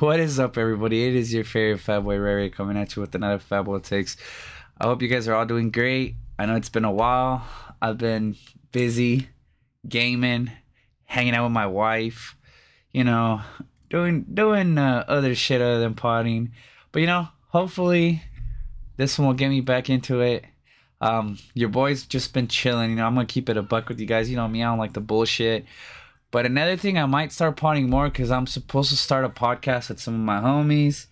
What is up, everybody? It is your favorite Fat Boy Ray coming at you with another Fat Boy Takes. I hope you guys are all doing great. I know it's been a while. I've been busy gaming, hanging out with my wife, you know, doing doing uh, other shit other than potting. But you know, hopefully, this one will get me back into it. Um, your boy's just been chilling. You know, I'm gonna keep it a buck with you guys. You know me, I don't like the bullshit. But another thing, I might start potting more because I'm supposed to start a podcast with some of my homies.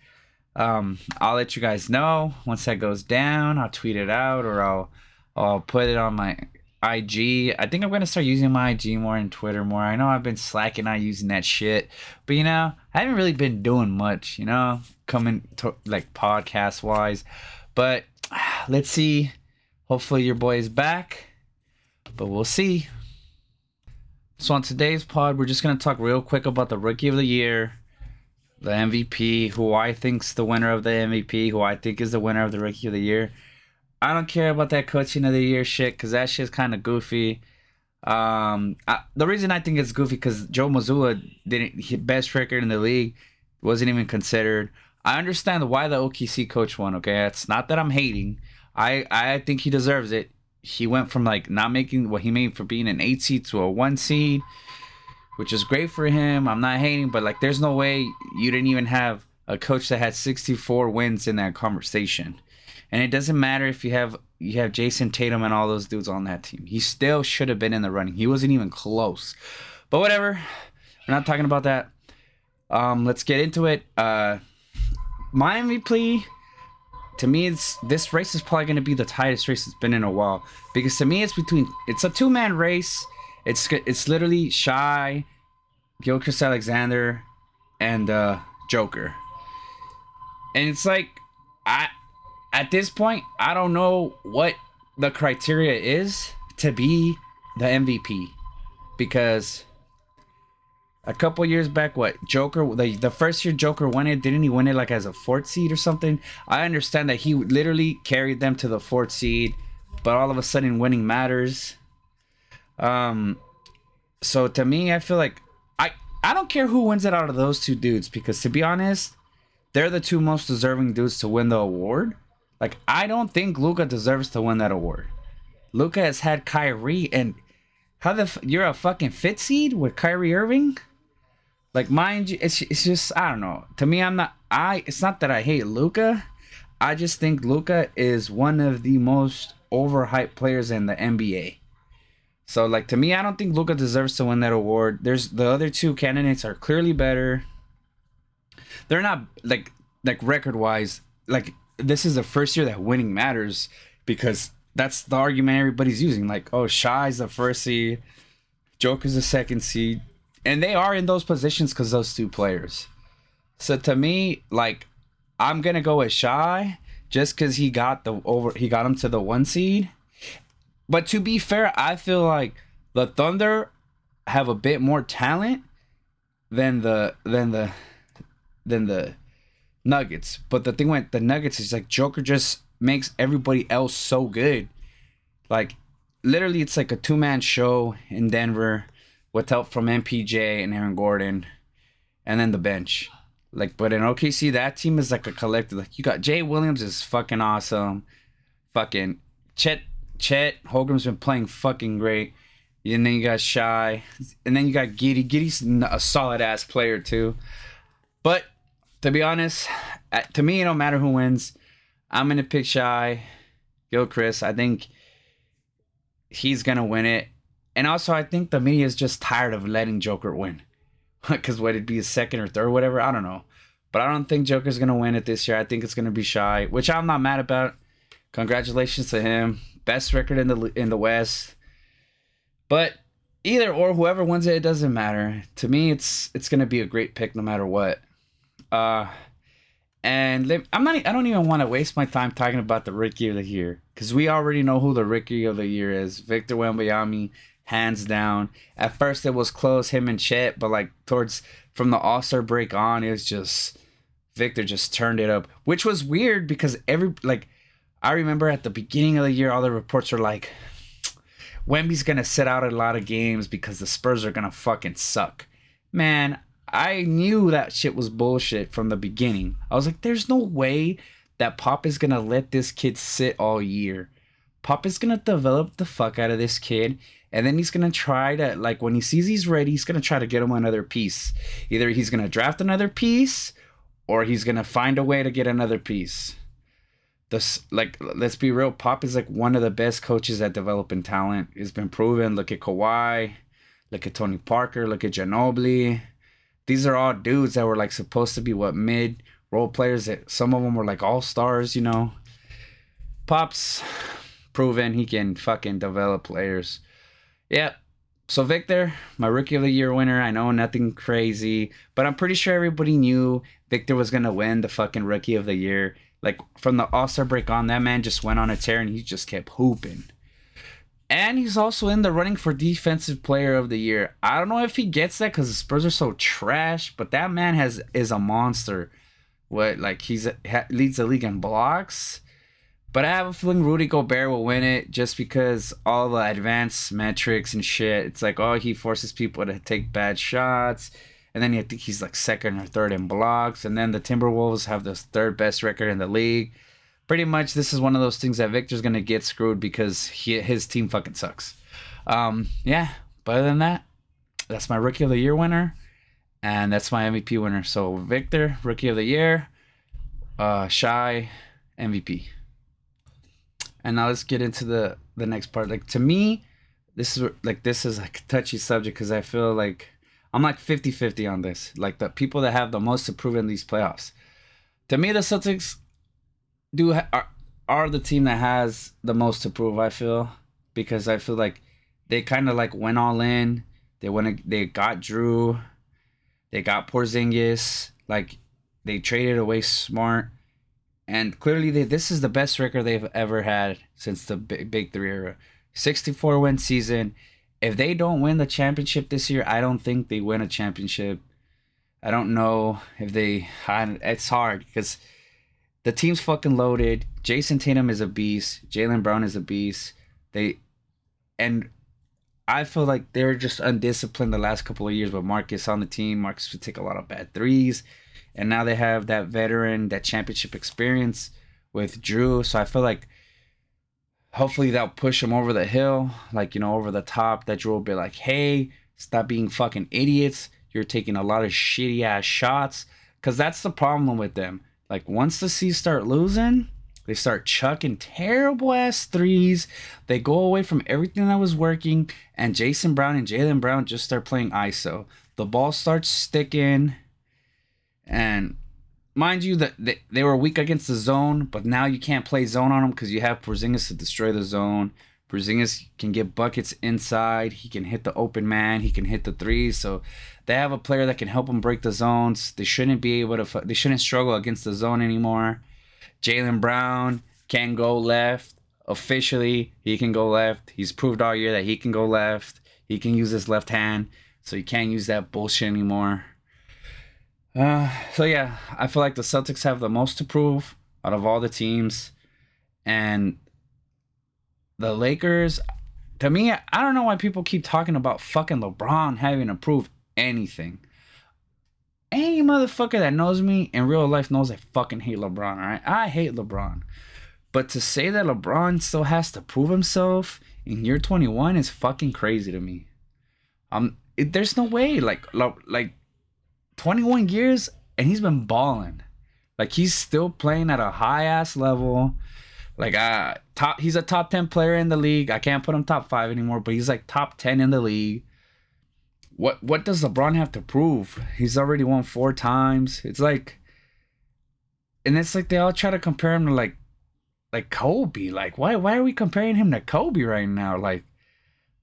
Um, I'll let you guys know once that goes down. I'll tweet it out or I'll I'll put it on my IG. I think I'm gonna start using my IG more and Twitter more. I know I've been slacking not using that shit, but you know I haven't really been doing much. You know, coming to like podcast wise, but let's see. Hopefully your boy is back, but we'll see. So on today's pod, we're just gonna talk real quick about the rookie of the year, the MVP, who I think's the winner of the MVP, who I think is the winner of the rookie of the year. I don't care about that coaching of the year shit because that shit's kind of goofy. Um, I, the reason I think it's goofy because Joe Mazzulla didn't hit best record in the league, wasn't even considered. I understand why the OKC coach won. Okay, it's not that I'm hating. I I think he deserves it he went from like not making what he made for being an eight seed to a one seed, which is great for him. I'm not hating, but like there's no way you didn't even have a coach that had 64 wins in that conversation. And it doesn't matter if you have you have Jayson Tatum and all those dudes on that team. He still should have been in the running. He wasn't even close. But whatever. We're not talking about that. Um, let's get into it. Uh, my MVP to me, it's this race is probably going to be the tightest race it's been in a while. Because to me, it's between it's a two man race. It's it's literally Shai, Gilchrist Alexander, and uh, Joker, and it's like I at this point I don't know what the criteria is to be the MVP because a couple years back, what Joker the the first year Joker won it, didn't he win it like as a fourth seed or something? I understand that he literally carried them to the fourth seed, but all of a sudden winning matters. Um, so to me, I feel like I I don't care who wins it out of those two dudes because to be honest, they're the two most deserving dudes to win the award. Like I don't think luka deserves to win that award. luka has had Kyrie and how the f- you're a fucking fit seed with Kyrie Irving? Like mind you, it's it's just I don't know. To me, I'm not I. It's not that I hate Luka. I just think Luka is one of the most overhyped players in the NBA. So like to me, I don't think Luka deserves to win that award. There's the other two candidates are clearly better. They're not like like record wise. Like this is the first year that winning matters because that's the argument everybody's using. Like oh, Shai's the first seed, Joker's the second seed and they are in those positions because those two players. So to me, like, I'm gonna go with Shai just because he got the over, he got him to the one seed. But to be fair, I feel like the Thunder have a bit more talent than the than the than the Nuggets. But the thing with the Nuggets is like Joker just makes everybody else so good. Like literally, it's like a two man show in Denver with help from MPJ and Aaron Gordon, and then the bench. Like, but in OKC, that team is like a collective. Like, you got Jay Williams is fucking awesome. Fucking Chet Chet Holmgren's been playing fucking great. And then you got Shai, and then you got Giddey. Giddey's a solid ass player too. But to be honest, uh, to me, it don't matter who wins. I'm gonna pick Shai, Gilchrist. I think he's gonna win it. And also, I think the media is just tired of letting Joker win. Because would it be a second or third, whatever? I don't know. But I don't think Joker's going to win it this year. I think it's going to be Shai, which I'm not mad about. Congratulations to him. Best record in the in the West. But either or whoever wins it, it doesn't matter. To me, it's it's gonna be a great pick no matter what. Uh and I'm not I don't even want to waste my time talking about the rookie of the year. Because we already know who the rookie of the year is. Victor Wembanyama hands down. At first, it was close, him and Chet, but like towards from the All Star break on, it was just Victor just turned it up, which was weird because every like I remember at the beginning of the year, all the reports were like, Wemby's gonna sit out a lot of games because the Spurs are gonna fucking suck. Man, I knew that shit was bullshit from the beginning. I was like, there's no way that Pop is gonna let this kid sit all year. Pop is gonna develop the fuck out of this kid, and then he's gonna try to like when he sees he's ready, he's gonna try to get him another piece. Either he's gonna draft another piece, or he's gonna find a way to get another piece. This like let's be real, Pop is like one of the best coaches at developing talent. It's been proven. Look at Kawhi, look at Tony Parker, look at Ginobili. These are all dudes that were like supposed to be what mid role players that some of them were like all stars, you know. Pop's proven he can fucking develop players. Yep. So Victor, my rookie of the year winner. I know nothing crazy, but I'm pretty sure everybody knew Victor was gonna win the fucking rookie of the year. Like from the All Star break on, that man just went on a tear and he just kept hooping. And he's also in the running for defensive player of the year. I don't know if he gets that because the Spurs are so trash, but that man has is a monster. What like he's leads the league in blocks but I have a feeling Rudy Gobert will win it just because all the advanced metrics and shit. It's like, oh, he forces people to take bad shots. And then think he's like second or third in blocks. And then the Timberwolves have the third best record in the league. Pretty much, this is one of those things that Victor's going to get screwed because he, his team fucking sucks. Um, yeah, but other than that, that's my Rookie of the Year winner. And that's my MVP winner. So, Victor, Rookie of the Year. Uh, Shai, MVP. And now let's get into the the next part. Like to me, this is like this is like a touchy subject because I feel like I'm like 50-50 on this. Like the people that have the most to prove in these playoffs. To me, the Celtics do are, are the team that has the most to prove. I feel because I feel like they kind of like went all in. They went. They got Jrue. They got Porzingis. Like they traded away Smart and clearly they, this is the best record they've ever had since the big, big three era. 64 win season. If they don't win the championship this year i don't think they win a championship. I don't know if they it's hard because the team's fucking loaded. Jayson tatum is a beast. Jaylen brown is a beast. They and i feel like they're just undisciplined the last couple of years with marcus on the team. Marcus would take a lot of bad threes and now they have that veteran, that championship experience with Jrue. So I feel like hopefully that'll push him over the hill, like you know, over the top. That Jrue will be like, "Hey, stop being fucking idiots. You're taking a lot of shitty ass shots." Cause that's the problem with them. Like once the C's start losing, they start chucking terrible ass threes. They go away from everything that was working, and Jason Brown and Jaylen Brown just start playing ISO. The ball starts sticking and mind you, that they, they were weak against the zone, but now you can't play zone on them because you have Porzingis to destroy the zone. Porzingis can get buckets inside. He can hit the open man. He can hit the threes. So they have a player that can help them break the zones. They shouldn't be able to. They shouldn't struggle against the zone anymore. Jaylen Brown can go left officially. He can go left. He's proved all year that he can go left. He can use his left hand. So you can't use that bullshit anymore. Uh, so yeah, I feel like the Celtics have the most to prove out of all the teams, and the Lakers. To me, I don't know why people keep talking about fucking LeBron having to prove anything. Any motherfucker that knows me in real life knows I fucking hate LeBron. Alright, I hate LeBron, but to say that LeBron still has to prove himself in year 21 is fucking crazy to me. Um, it, there's no way. Like, like 21 years and he's been balling. Like he's still playing at a high ass level. Like uh top he's a top 10 player in the league. I can't put him top 5 anymore, but he's like top 10 in the league. What what does LeBron have to prove? He's already won 4 times. It's like and it's like they all try to compare him to like like Kobe. Like why why are we comparing him to Kobe right now? Like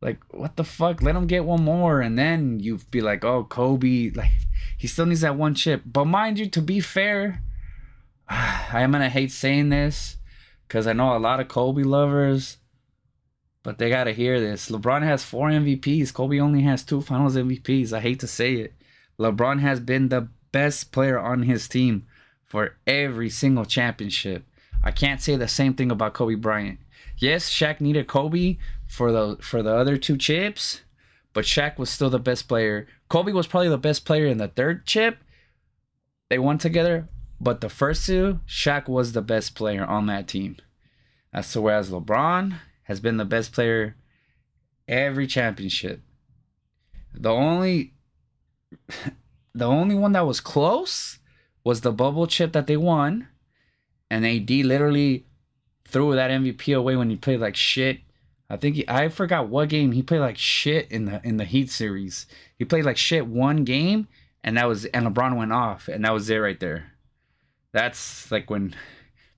like what the fuck? Let him get one more and then you'd be like, "Oh, Kobe." Like he still needs that one chip. But mind you, to be fair, I am gonna hate saying this because I know a lot of Kobe lovers, but they gotta hear this. LeBron has four MVPs. Kobe only has two Finals MVPs. I hate to say it. LeBron has been the best player on his team for every single championship. I can't say the same thing about Kobe Bryant. Yes, Shaq needed Kobe for the for the other two chips, but Shaq was still the best player. Kobe was probably the best player in the third chip. They won together, but the first two, Shaq was the best player on that team. As to whereas LeBron has been the best player every championship. The only the only one that was close was the bubble chip that they won. And AD literally threw that MVP away when he played like shit. I think he, I forgot what game he played like shit in the in the Heat series. He played like shit one game, and that was and LeBron went off, and that was it right there. That's like when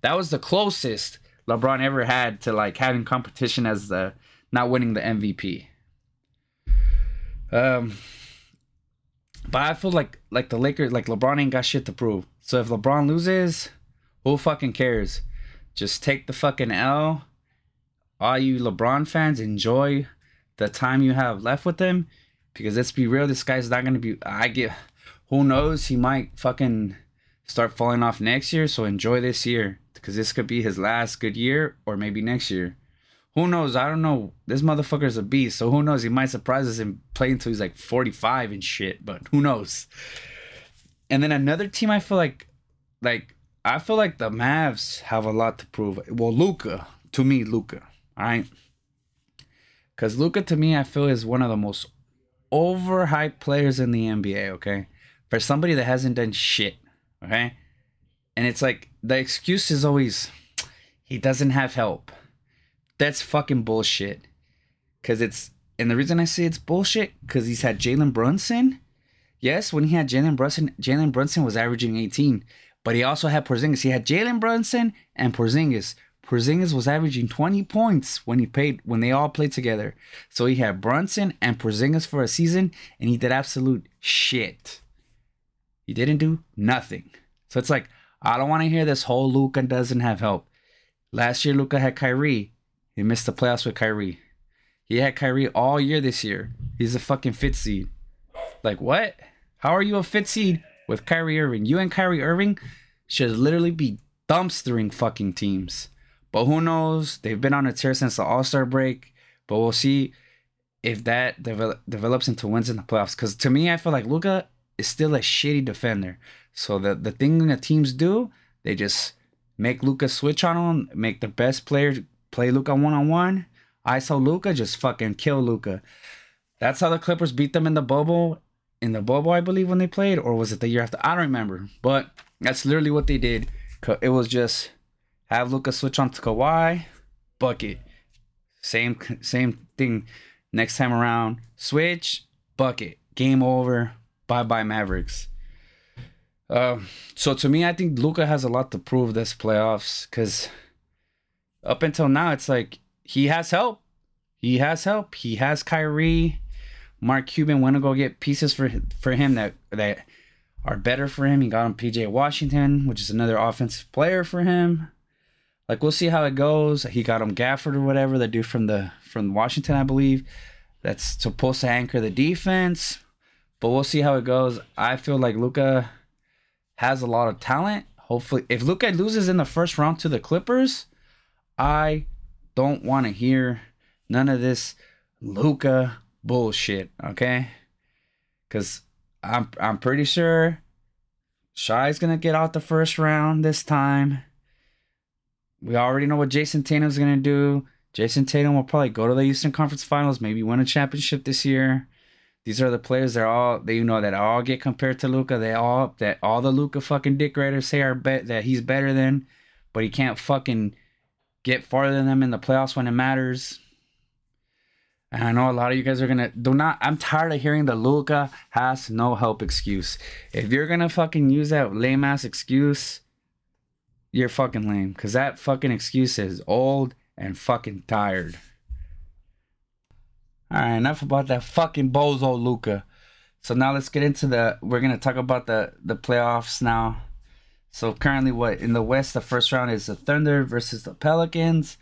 that was the closest LeBron ever had to like having competition as the not winning the MVP. Um, but I feel like like the Lakers, like LeBron ain't got shit to prove. So if LeBron loses, who fucking cares? Just take the fucking L. All you LeBron fans, enjoy the time you have left with him. Because let's be real, this guy's not gonna be. I get. Who knows? He might fucking start falling off next year. So enjoy this year because this could be his last good year, or maybe next year. Who knows? I don't know. This motherfucker's a beast, so who knows? He might surprise us and play until he's like 45 and shit, but who knows? And then another team I feel like like I feel like the Mavs have a lot to prove. Well, Luka, to me, Luka, all right? Cuz Luka, to me I feel is one of the most overhyped players in the NBA, okay? For somebody that hasn't done shit, okay? And it's like the excuse is always he doesn't have help. That's fucking bullshit. Cause it's and the reason I say it's bullshit because he's had Jalen Brunson. Yes, when he had Jalen Brunson, Jalen Brunson was averaging 18, but he also had Porzingis. He had Jalen Brunson and Porzingis. Porzingis was averaging 20 points when he played when they all played together. So he had Brunson and Porzingis for a season, and he did absolute shit. He didn't do nothing. So it's like I don't want to hear this whole Luka doesn't have help. Last year Luka had Kyrie. He missed the playoffs with Kyrie. He had Kyrie all year this year. He's a fucking fit seed. Like what? How are you a fit seed with Kyrie Irving? You and Kyrie Irving should literally be dumpstering fucking teams. But who knows? They've been on a tear since the All Star break. But we'll see if that develop, develops into wins in the playoffs. Because to me, I feel like Luka is still a shitty defender. So the the thing that teams do, they just make Luka switch on him, make the best player play Luka one on one. I saw Luka just fucking kill Luka. That's how the Clippers beat them in the bubble. In the bubble, I believe, when they played, or was it the year after? I don't remember. But that's literally what they did. It was just have Luka switch on to Kawhi, bucket. Same same thing. Next time around, switch, bucket. Game over. Bye bye Mavericks. Uh, so to me, I think Luka has a lot to prove this playoffs because up until now, it's like he has help. He has help. He has Kyrie. Mark Cuban went to go get pieces for for him that that are better for him. He got him PJ Washington, which is another offensive player for him. Like we'll see how it goes. He got him Gafford or whatever, the dude from the from Washington, I believe. That's supposed to anchor the defense. But we'll see how it goes. I feel like Luka has a lot of talent. Hopefully, if Luka loses in the first round to the Clippers, I don't want to hear none of this Luka bullshit. Okay, because I'm I'm pretty sure Shai's gonna get out the first round this time. We already know what Jayson Tatum's gonna do. Jayson Tatum will probably go to the Eastern Conference Finals, maybe win a championship this year. These are the players that all they you know that all get compared to Luka. They all that all the Luka fucking dick riders say are bet that he's better than, but he can't fucking get farther than them in the playoffs when it matters. And I know a lot of you guys are gonna do not. I'm tired of hearing the Luka has no help excuse. If you're gonna fucking use that lame ass excuse, you're fucking lame. Cause that fucking excuse is old and fucking tired. All right, enough about that fucking bozo Luka. So now let's get into the. We're gonna talk about the the playoffs now. So currently, what in the West, the first round is the Thunder versus the Pelicans.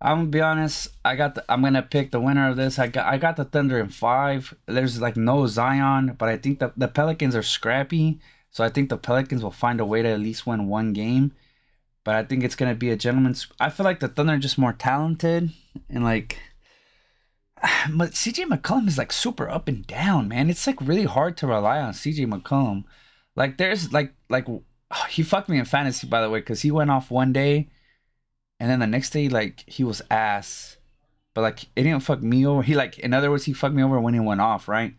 I'm gonna be honest. I got the. I'm gonna pick the winner of this. I got. I got the Thunder in five. There's like no Zion, but I think the the Pelicans are scrappy. So I think the Pelicans will find a way to at least win one game. But I think it's gonna be a gentleman's. I feel like the Thunder are just more talented and like but CJ McCollum is like super up and down, man. It's like really hard to rely on CJ McCollum. Like there's like like he fucked me in fantasy by the way because he went off one day, and then the next day like he was ass, but like it didn't fuck me over. He like in other words he fucked me over when he went off, right?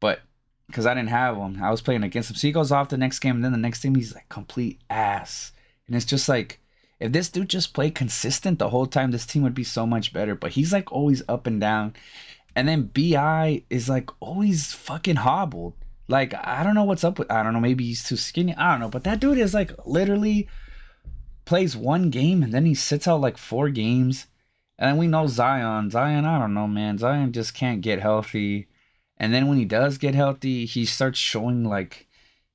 But because I didn't have him, I was playing against him. So he goes off the next game, and then the next game he's like complete ass, and it's just like if this dude just played consistent the whole time, this team would be so much better. But he's like always up and down. And then BI is like always fucking hobbled. Like, I don't know what's up with I don't know, maybe he's too skinny. I don't know. But that dude is like literally plays one game and then he sits out like four games. And we know Zion. Zion, I don't know, man. Zion just can't get healthy. And then when he does get healthy, he starts showing like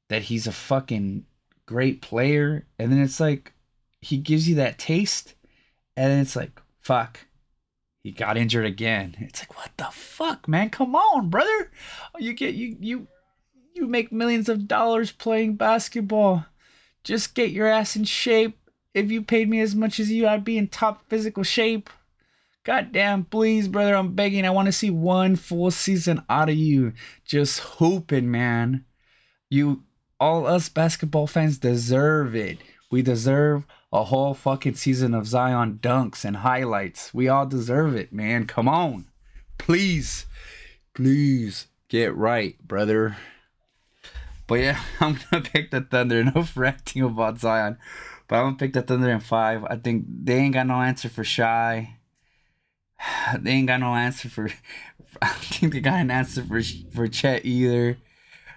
that he's a fucking great player. And then it's like, he gives you that taste, and it's like, fuck, he got injured again. It's like, what the fuck, man? Come on, brother. You get you you you make millions of dollars playing basketball. Just get your ass in shape. If you paid me as much as you, I'd be in top physical shape. Goddamn, please, brother, I'm begging. I want to see one full season out of you. Just hoping, man. You all us basketball fans deserve it. We deserve a whole fucking season of Zion dunks and highlights. We all deserve it, man. Come on. Please, please get right, brother. But yeah, I'm gonna pick the Thunder. No ranting about Zion, but I'm gonna pick the Thunder in five. I think they ain't got no answer for Shai. They ain't got no answer for. I don't think they got an answer for for Chet either.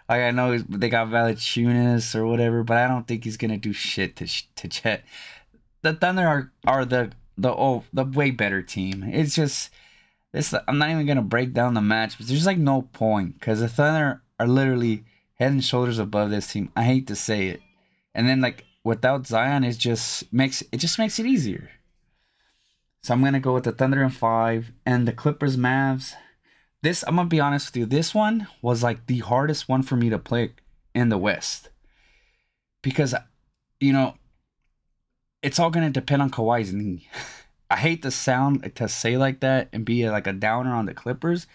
Like I know they got Valanciunas or whatever, but I don't think he's gonna do shit to to Chet. The Thunder are are the the oh the way better team. It's just this. I'm not even gonna break down the match, but there's like no point because the Thunder are literally head and shoulders above this team. I hate to say it, and then like without Zion, it just makes it just makes it easier. So I'm gonna go with the Thunder in five and the Clippers Mavs this I'm gonna be honest with you. This one was like the hardest one for me to play in the West because you know it's all gonna depend on Kawhi's knee. I hate the sound to say like that and be like a downer on the Clippers,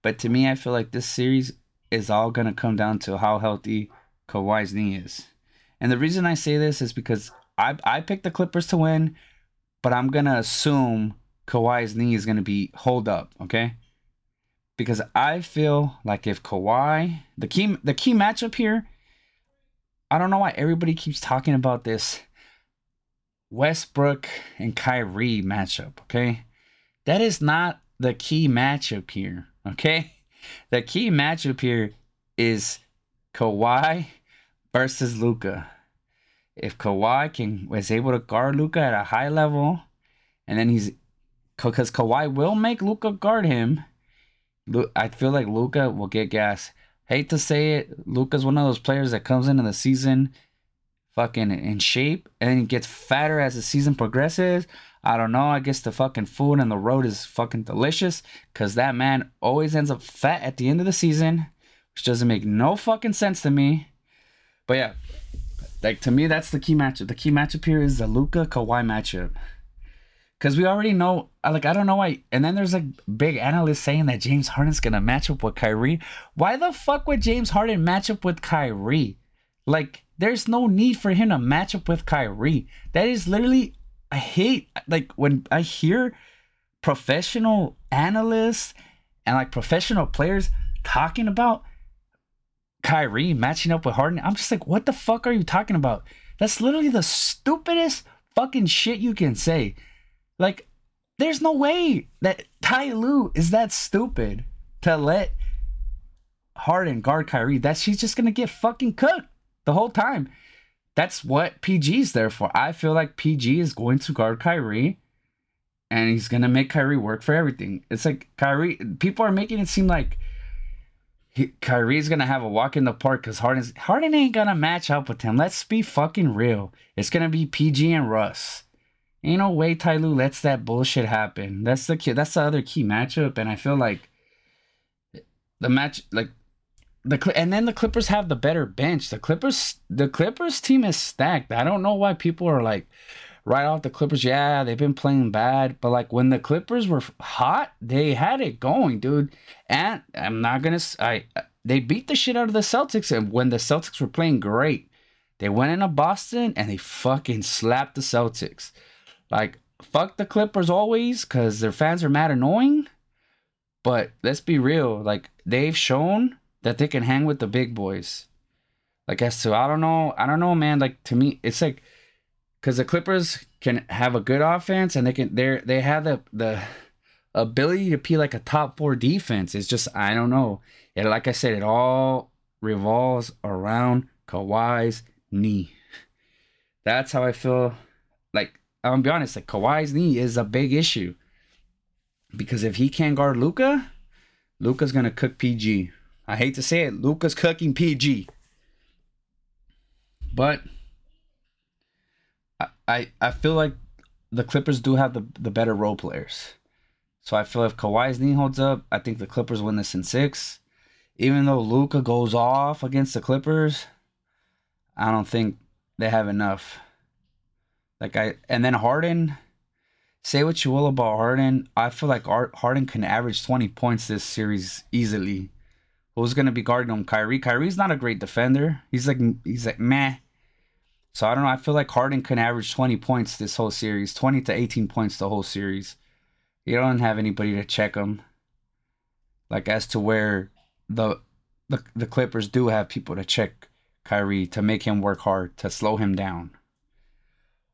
but to me, I feel like this series is all gonna come down to how healthy Kawhi's knee is. And the reason I say this is because I I picked the Clippers to win, but I'm gonna assume Kawhi's knee is gonna be hold up. Okay, because I feel like if Kawhi, the key the key matchup here, I don't know why everybody keeps talking about this Westbrook and Kyrie matchup, okay? That is not the key matchup here, okay? The key matchup here is Kawhi versus Luka. If Kawhi can was able to guard Luka at a high level, and then he's because Kawhi will make Luka guard him I feel like Luka will get gas. Hate to say it, Luka's one of those players that comes into the season fucking in shape and then he gets fatter as the season progresses. I don't know. I guess the fucking food and the road is fucking delicious because that man always ends up fat at the end of the season, which doesn't make no fucking sense to me. But yeah, like to me, that's the key matchup. The key matchup here is the Luka Kawhi matchup. Because we already know, like, I don't know why. And then there's like big analysts saying that James Harden's to match up with Kyrie. Why the fuck would James Harden match up with Kyrie? Like, there's no need for him to match up with Kyrie. That is literally, I hate, like, when I hear professional analysts and like professional players talking about Kyrie matching up with Harden, I'm just like, what the fuck are you talking about? That's literally the stupidest fucking shit you can say. Like, there's no way that Ty Lue is that stupid to let Harden guard Kyrie. That she's just gonna get fucking cooked the whole time. That's what PG is there for. I feel like PG is going to guard Kyrie and he's gonna make Kyrie work for everything. It's like Kyrie. People are making it seem like he, Kyrie's gonna have a walk in the park because Harden's Harden ain't gonna match up with him. Let's be fucking real. It's gonna be PG and Russ. Ain't no way Ty Lue lets that bullshit happen. That's the key. That's the other key matchup, and I feel like the match, like the and then the Clippers have the better bench. The Clippers, the Clippers team is stacked. I don't know why people are like right off the Clippers, yeah, they've been playing bad, but like when the Clippers were hot, they had it going, dude. And I'm not gonna, I uh, they beat the shit out of the Celtics, and when the Celtics were playing great, they went into Boston and they fucking slapped the Celtics. Like fuck the Clippers always, cause their fans are mad annoying. But let's be real, like they've shown that they can hang with the big boys. Like as to I don't know, I don't know, man. Like to me, it's like because the Clippers can have a good offense and they can they they have the the ability to be like a top four defense. It's just I don't know. And like I said, it all revolves around Kawhi's knee. That's how I feel. Like I'm gonna be honest, like Kawhi's knee is a big issue because if he can't guard Luka, Luka's gonna cook PG. I hate to say it, Luka's cooking PG. But I, I feel like the Clippers do have the, the better role players. So I feel if Kawhi's knee holds up, I think the Clippers win this in six. Even though Luka goes off against the Clippers, I don't think they have enough. Like I and then Harden, say what you will about Harden, I feel like Harden can average 20 points this series easily. Who's gonna be guarding him? Kyrie. Kyrie's not a great defender. He's like he's like meh. So I don't know. I feel like Harden can average 20 points this whole series, 20 to 18 points the whole series. You don't have anybody to check him. Like as to where the the, the Clippers do have people to check Kyrie to make him work hard to slow him down.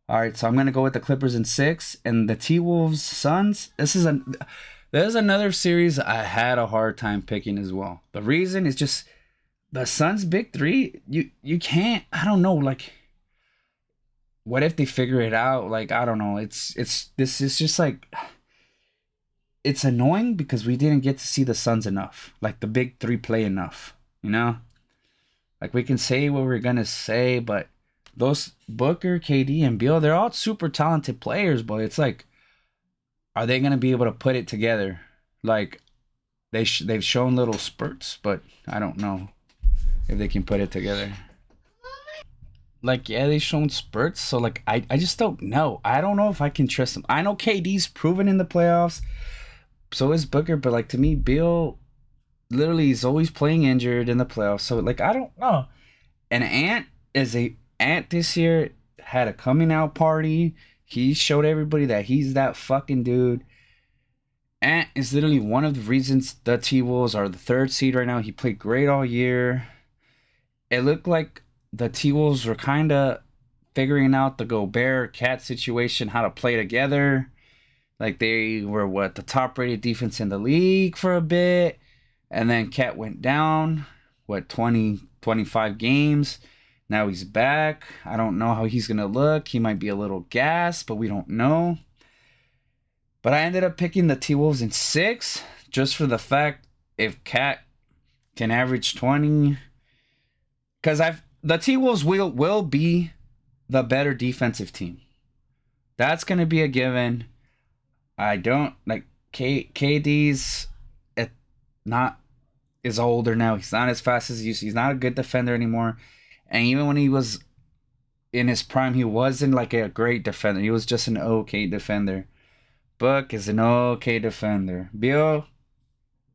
All right, so I'm gonna go with the Clippers in six and the T Wolves Suns. This is a there's another series I had a hard time picking as well. The reason is just the Suns' big three. You you can't. I don't know. Like what if they figure it out? Like I don't know. It's it's this is just like it's annoying because we didn't get to see the Suns enough. Like the big three play enough. You know? Like we can say what we're gonna say, but those Booker, KD, and Beal, they're all super talented players, but it's like, are they gonna be able to put it together? Like they sh- they've shown little spurts, but I don't know if they can put it together like yeah, they've shown spurts. So like I, I just don't know. I don't know if I can trust him. I know KD's proven in the playoffs. So is Booker, but like to me, Beal literally is always playing injured in the playoffs. So like I don't know. And Ant is a Ant this year had a coming out party. He showed everybody that he's that fucking dude. Ant is literally one of the reasons the T Wolves are the third seed right now. He played great all year. It looked like the T Wolves were kind of figuring out the Gobert KAT situation, how to play together. Like they were what the top rated defense in the league for a bit. And then KAT went down, what, 20, 25 games. Now he's back. I don't know how he's to look. He might be a little gas, but we don't know. But I ended up picking the T Wolves in six just for the fact if KAT can average 20. Because I've the T Wolves will will be the better defensive team. That's gonna be a given. I don't like K KD's it eh, not is older now. He's not as fast as he used. He's not a good defender anymore. And even when he was in his prime, he wasn't like a great defender. He was just an okay defender. Book is an okay defender. Beal,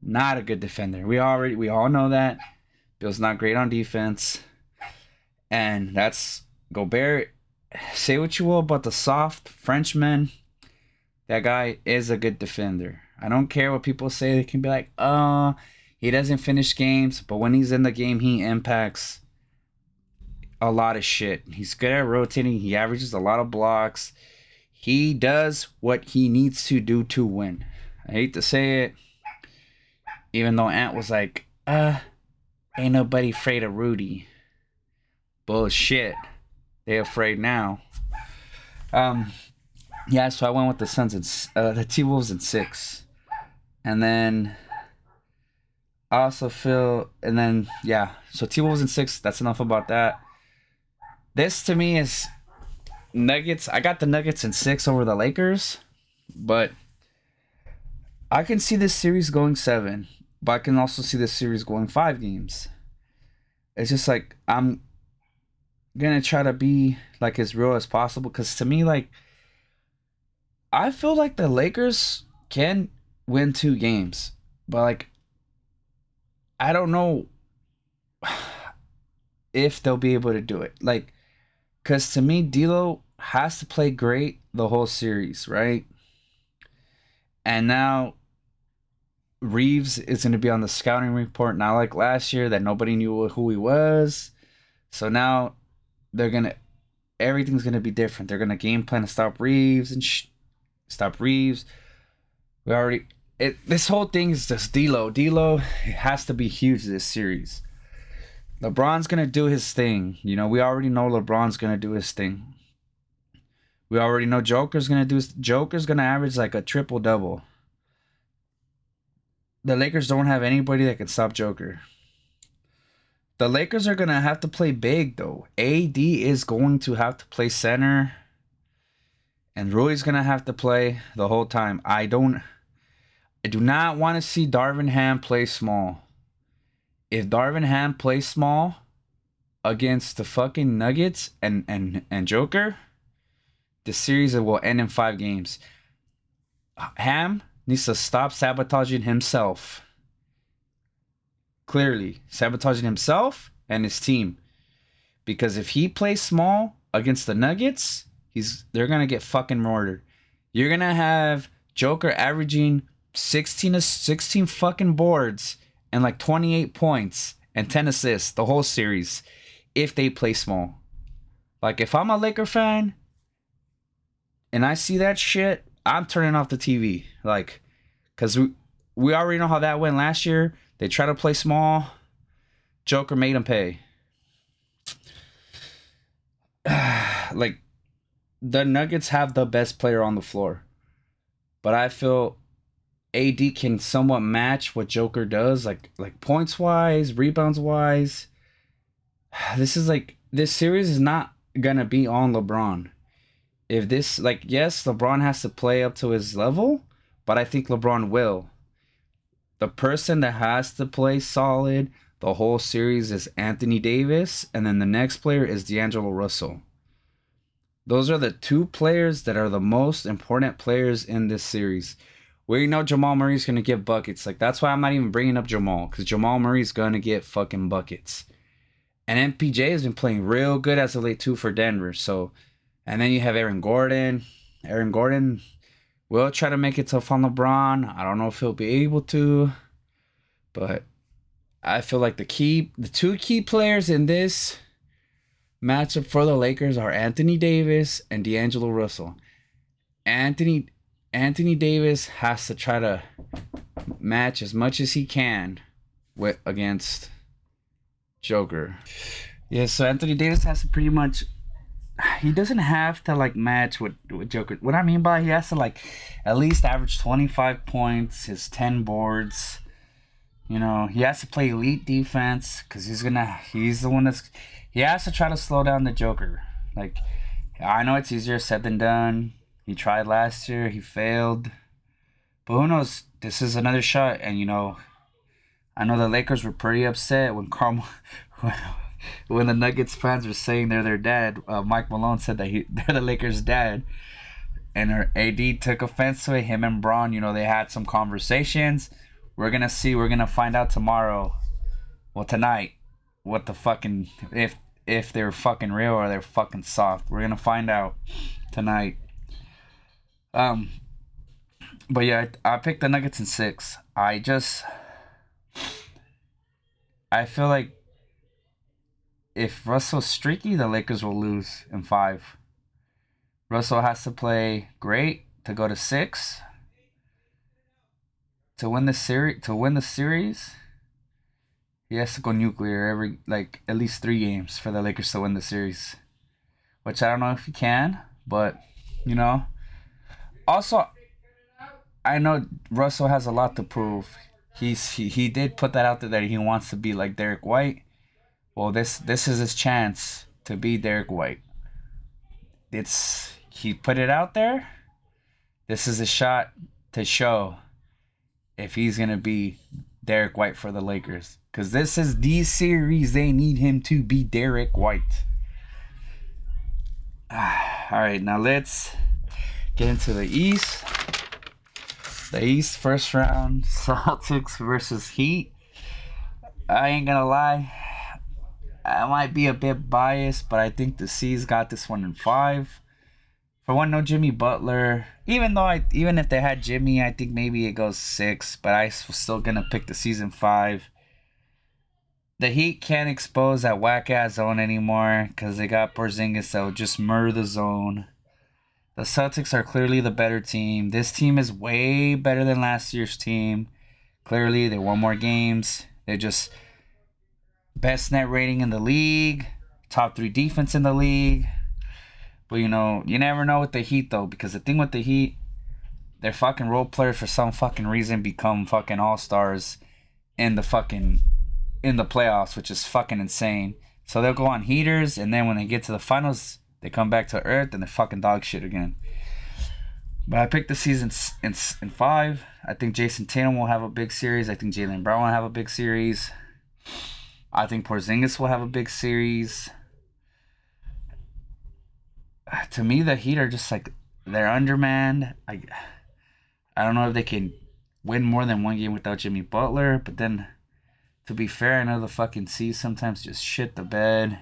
not a good defender. We already we all know that. Beal's not great on defense. And that's Gobert. Say what you will about the soft Frenchman. That guy is a good defender. I don't care what people say. They can be like, oh, he doesn't finish games. But when he's in the game, he impacts a lot of shit. He's good at rotating. He averages a lot of blocks. He does what he needs to do to win. I hate to say it. Even though Ant was like, uh, ain't nobody afraid of Rudy. Bullshit. They afraid now. Um, yeah, so I went with the Suns and uh, the T Wolves in six, and then I also feel, and then yeah, so T Wolves in six. That's enough about that. This to me is Nuggets. I got the Nuggets in six over the Lakers, but I can see this series going seven, but I can also see this series going five games. It's just like I'm gonna try to be like as real as possible because to me like I feel like the Lakers can win two games, but like I don't know if they'll be able to do it. Like, cause to me, D'Lo has to play great the whole series, right? And now Reaves is going to be on the scouting report, not like last year that nobody knew who he was. So now they're gonna, everything's gonna be different. They're gonna game plan to stop Reaves and sh- stop Reaves. We already it. This whole thing is just D'Lo. D'Lo has to be huge this series. LeBron's gonna do his thing. You know, we already know LeBron's gonna do his thing. We already know Joker's gonna do. Joker's gonna average like a triple double. The Lakers don't have anybody that can stop Joker. The Lakers are gonna have to play big though. AD is going to have to play center, and Rui's gonna have to play the whole time. I don't. I do not want to see Darvin Ham play small. If Darvin Ham plays small against the fucking Nuggets and and and Joker, the series will end in five games. Ham needs to stop sabotaging himself. Clearly, sabotaging himself and his team. Because if he plays small against the Nuggets, he's they're gonna get fucking murdered. You're gonna have Joker averaging 16 to 16 fucking boards and like 28 points and 10 assists the whole series if they play small. Like if I'm a Laker fan and I see that shit, I'm turning off the TV. Like, cause we we already know how that went last year. They try to play small. Joker made them pay. like, the Nuggets have the best player on the floor, but I feel AD can somewhat match what Joker does, like like points wise, rebounds wise. This is like this series is not gonna be on LeBron if this like yes, LeBron has to play up to his level, but I think LeBron will. The person that has to play solid the whole series is Anthony Davis, and then the next player is D'Angelo Russell. Those are the two players that are the most important players in this series. We know Jamal Murray's gonna get buckets. Like that's why I'm not even bringing up Jamal, because Jamal Murray's gonna get fucking buckets. And MPJ has been playing real good as of late too for Denver. So and then you have Aaron Gordon. Aaron Gordon will try to make it tough on LeBron. I don't know if he'll be able to, but I feel like the key, the two key players in this matchup for the Lakers are Anthony Davis and D'Angelo Russell. Anthony Anthony Davis has to try to match as much as he can with against Joker. Yeah, so Anthony Davis has to pretty much he doesn't have to like match with, Joker. What I mean by he has to like at least average 25 points, his 10 boards. You know, he has to play elite defense because he's gonna he's the one that's he has to try to slow down the Joker. Like I know it's easier said than done. He tried last year, he failed. But who knows? This is another shot, and you know, I know the Lakers were pretty upset when Carl when the Nuggets fans were saying they're their dad, uh, Mike Malone said that he they're the Lakers' dad, and her AD took offense to it. Him and Bron, you know, they had some conversations. We're gonna see. We're gonna find out tomorrow. Well, tonight, what the fucking if if they're fucking real or they're fucking soft. We're gonna find out tonight. Um, but yeah, I, I picked the Nuggets in six. I just I feel like if Russell's streaky, the Lakers will lose in five. Russell has to play great to go to six. To win the series, to win the series, he has to go nuclear every like at least three games for the Lakers to win the series. Which I don't know if he can, but you know. Also, I know Russell has a lot to prove. He's he, he did put that out there that he wants to be like Derek White well, this this is his chance to be Derek White. It's he put it out there. This is a shot to show if he's gonna be Derek White for the Lakers. Cause this is the series they need him to be Derek White. All right, now let's get into the East. The East first round, Celtics versus Heat. I ain't gonna lie. I might be a bit biased, but I think the C's got this one in five. For one, no Jimmy Butler. Even though I, even if they had Jimmy, I think maybe it goes six. But I was still gonna pick the season five. The Heat can't expose that whack ass zone anymore because they got Porzingis that will just murder the zone. The Celtics are clearly the better team. This team is way better than last year's team. Clearly, they won more games. They're just best net rating in the league, top three defense in the league. But you know, you never know with the Heat though, because the thing with the Heat, their fucking role players for some fucking reason become fucking all stars in the fucking in the playoffs, which is fucking insane. So they'll go on heaters, and then when they get to the finals, they come back to earth and they're fucking dog shit again. But I picked the season in, in five. I think Jayson Tatum will have a big series. I think Jaylen Brown will have a big series. I think Porzingis will have a big series. To me, the Heat are just like they're undermanned. I, I don't know if they can win more than one game without Jimmy Butler. But then, to be fair, I know the fucking C's sometimes just shit the bed.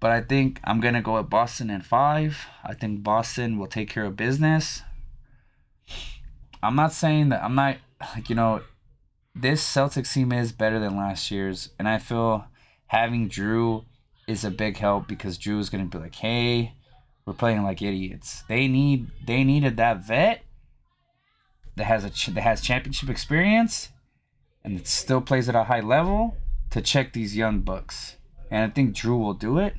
But I think I'm gonna go with Boston in five. I think Boston will take care of business. I'm not saying that I'm not like you know this Celtics team is better than last year's, and I feel having Jrue is a big help because Jrue is gonna be like, hey, we're playing like idiots. They need they needed that vet that has a that has championship experience and still plays at a high level to check these young bucks. And I think Jrue will do it.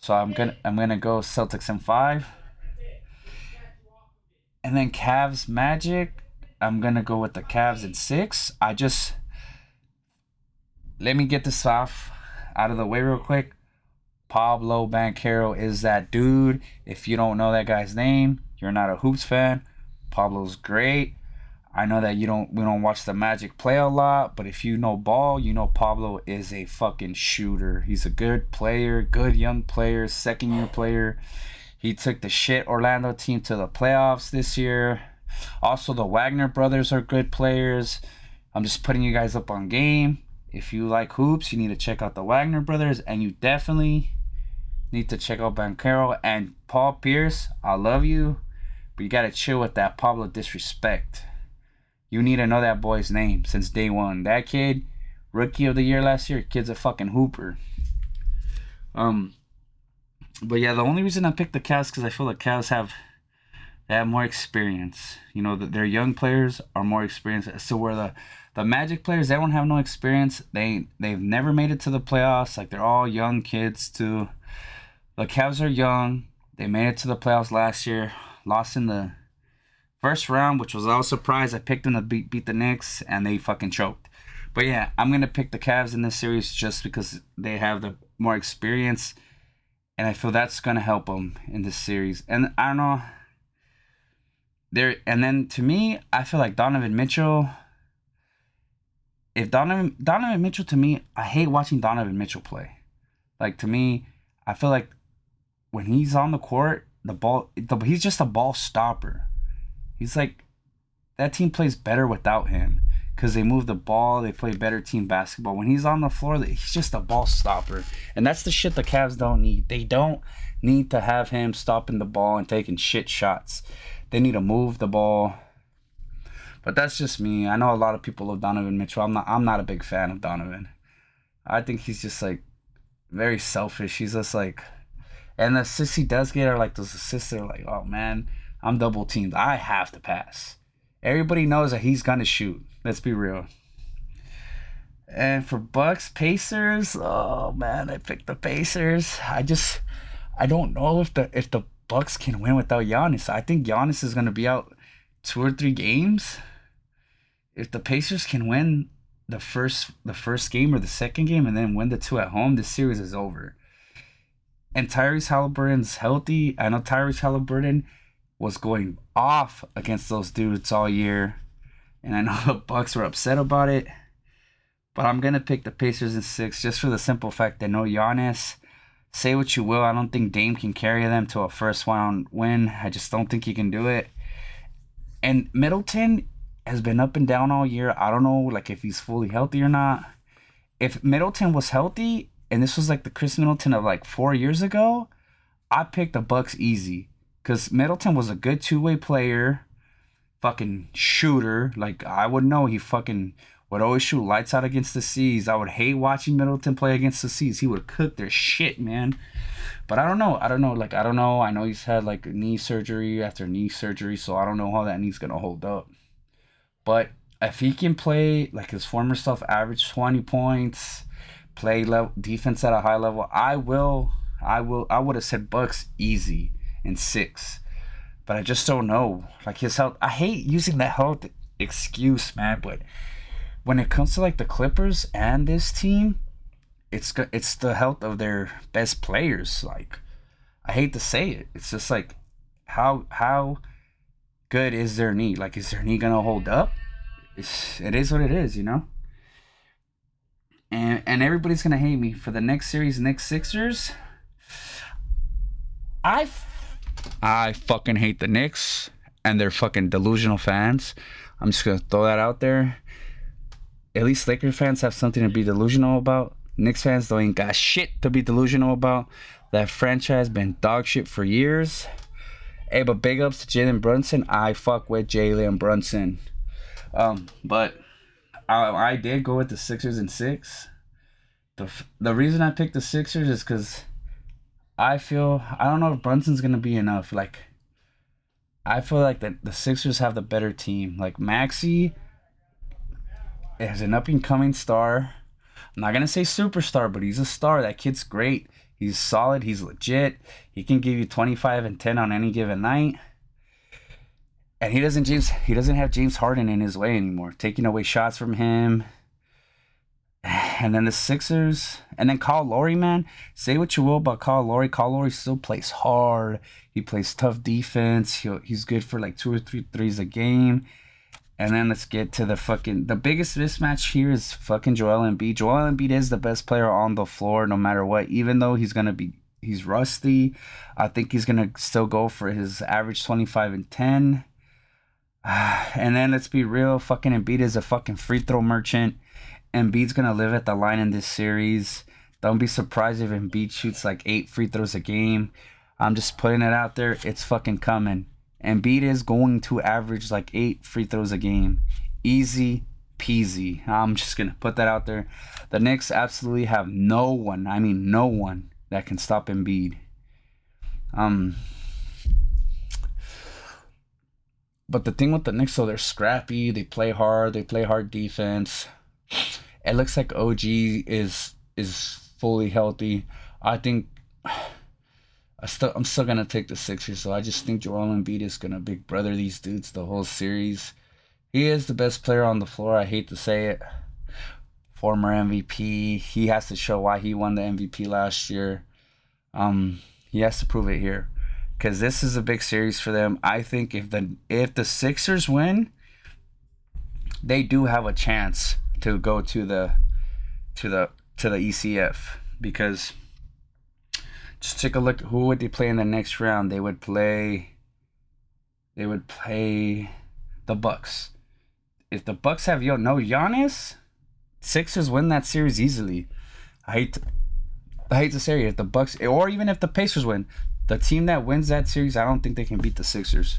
So I'm gonna I'm gonna go Celtics in five. And then Cavs Magic. I'm gonna go with the Cavs in six. I just let me get this off out of the way real quick. Paolo Banchero is that dude. If you don't know that guy's name, you're not a hoops fan. Paolo's great. I know that you don't we don't watch the Magic play a lot, but if you know ball, you know Pablo is a fucking shooter. He's a good player, good young player, second year player. He took the shit Orlando team to the playoffs this year. Also, the Wagner brothers are good players. I'm just putting you guys up on game. If you like hoops, you need to check out the Wagner brothers, and you definitely need to check out Banchero and Paul Pierce. I love you, but you gotta chill with that Paolo disrespect. You need to know that boy's name since day one. That kid, rookie of the year last year, kid's a fucking hooper. Um, but yeah, the only reason I picked the Cavs because I feel the Cavs have they have more experience. You know, that their young players are more experienced. So where the the Magic players they don't have no experience. They they've never made it to the playoffs. Like they're all young kids too. The Cavs are young. They made it to the playoffs last year. Lost in the first round, which was I was surprised. I picked them to beat beat the Knicks, and they fucking choked. But yeah, I'm gonna pick the Cavs in this series just because they have the more experience, and I feel that's gonna help them in this series. And I don't know there and then to me, I feel like Donovan Mitchell. If Donovan Donovan Mitchell to me, I hate watching Donovan Mitchell play. Like to me, I feel like when he's on the court, the ball the, he's just a ball stopper. He's like that team plays better without him because they move the ball, they play better team basketball. When he's on the floor, he's just a ball stopper. And that's the shit the Cavs don't need. They don't need to have him stopping the ball and taking shit shots. They need to move the ball. But that's just me. I know a lot of people love Donovan Mitchell. I'm not I'm not a big fan of Donovan. I think he's just like very selfish. He's just like and the assists he does get are like those assists are like, oh man, I'm double teamed. I have to pass. Everybody knows that he's gonna shoot. Let's be real. And for Bucks Pacers, oh man, I picked the Pacers. I just I don't know if the if the Bucks can win without Giannis. I think Giannis is gonna be out two or three games. If the Pacers can win the first the first game or the second game and then win the two at home, this series is over. And Tyrese Halliburton's healthy. I know Tyrese Halliburton was going off against those dudes all year. And I know the Bucks were upset about it. But I'm gonna pick the Pacers in six just for the simple fact that no Giannis. Say what you will, I don't think Dame can carry them to a first round win. I just don't think he can do it. And Middleton has been up and down all year. I don't know like if he's fully healthy or not. If Middleton was healthy and this was like the Khris Middleton of like 4 years ago, I picked the Bucks easy cuz Middleton was a good two-way player, fucking shooter. Like I would know he fucking would always shoot lights out against the C's. I would hate watching Middleton play against the C's. He would cook their shit, man. But I don't know. I don't know. Like I don't know. I know he's had like knee surgery after knee surgery, so I don't know how that knee's gonna hold up. But if he can play like his former self, average twenty points, play level defense at a high level, I will. I will. I would have said Bucks easy in six, but I just don't know. Like his health. I hate using that health excuse, man. But when it comes to like the Clippers and this team, it's it's the health of their best players. Like I hate to say it, it's just like how how good is their knee? Like is their knee gonna hold up? It's it is what it is, you know. And and everybody's gonna hate me for the next series, next Sixers. I I fucking hate the Knicks and their fucking delusional fans. I'm just gonna throw that out there at least Lakers fans have something to be delusional about. Knicks fans don't ain't got shit to be delusional about. That franchise been dog shit for years. Hey, but big ups to Jalen Brunson. I fuck with Jalen Brunson. Um, but I, I did go with the Sixers and six. The the reason I picked the Sixers is because I feel I don't know if Brunson's gonna be enough. Like I feel like that the Sixers have the better team. Like Maxey is an up and coming star. I'm not gonna say superstar, but he's a star. That kid's great. He's solid. He's legit. He can give you 25 and 10 on any given night. And he doesn't James he doesn't have James Harden in his way anymore, taking away shots from him. And then the Sixers, and then Kyle Lowry, man. Say what you will about Kyle Lowry. Kyle Lowry still plays hard. He plays tough defense. He, he's good for like two or three threes a game. And then let's get to the fucking the biggest mismatch here is fucking Joel Embiid. Joel Embiid is the best player on the floor no matter what. Even though he's gonna be he's rusty, I think he's gonna still go for his average twenty five and ten. And then let's be real, fucking Embiid is a fucking free throw merchant. Embiid's gonna live at the line in this series. Don't be surprised if Embiid shoots like eight free throws a game. I'm just putting it out there. It's fucking coming. Embiid is going to average like eight free throws a game. Easy peasy. I'm just going to put that out there. The Knicks absolutely have no one, I mean, no one that can stop Embiid. Um, but the thing with the Knicks, so they're scrappy, they play hard, they play hard defense. It looks like OG is is fully healthy. I think I still I'm still gonna take the Sixers. So I just think Joel Embiid is gonna big brother these dudes the whole series. He is the best player on the floor. I hate to say it. Former MVP. He has to show why he won the MVP last year. Um, he has to prove it here, because this is a big series for them. I think if the if the Sixers win, they do have a chance to go to the to the to the ECF because just take a look. Who would they play in the next round? They would play. They would play the Bucks. If the Bucks have yo no Giannis, Sixers win that series easily. I hate. To, I hate to say it. If the Bucks or even if the Pacers win, the team that wins that series, I don't think they can beat the Sixers.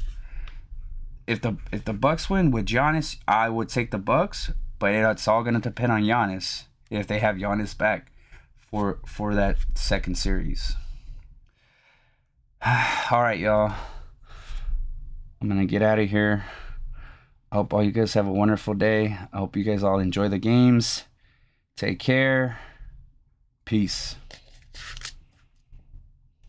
If the if the Bucks win with Giannis, I would take the Bucks, but it's all gonna depend on Giannis if they have Giannis back for for that second series. all right, y'all. I'm going to get out of here. I hope all you guys have a wonderful day. I hope you guys all enjoy the games. Take care. Peace.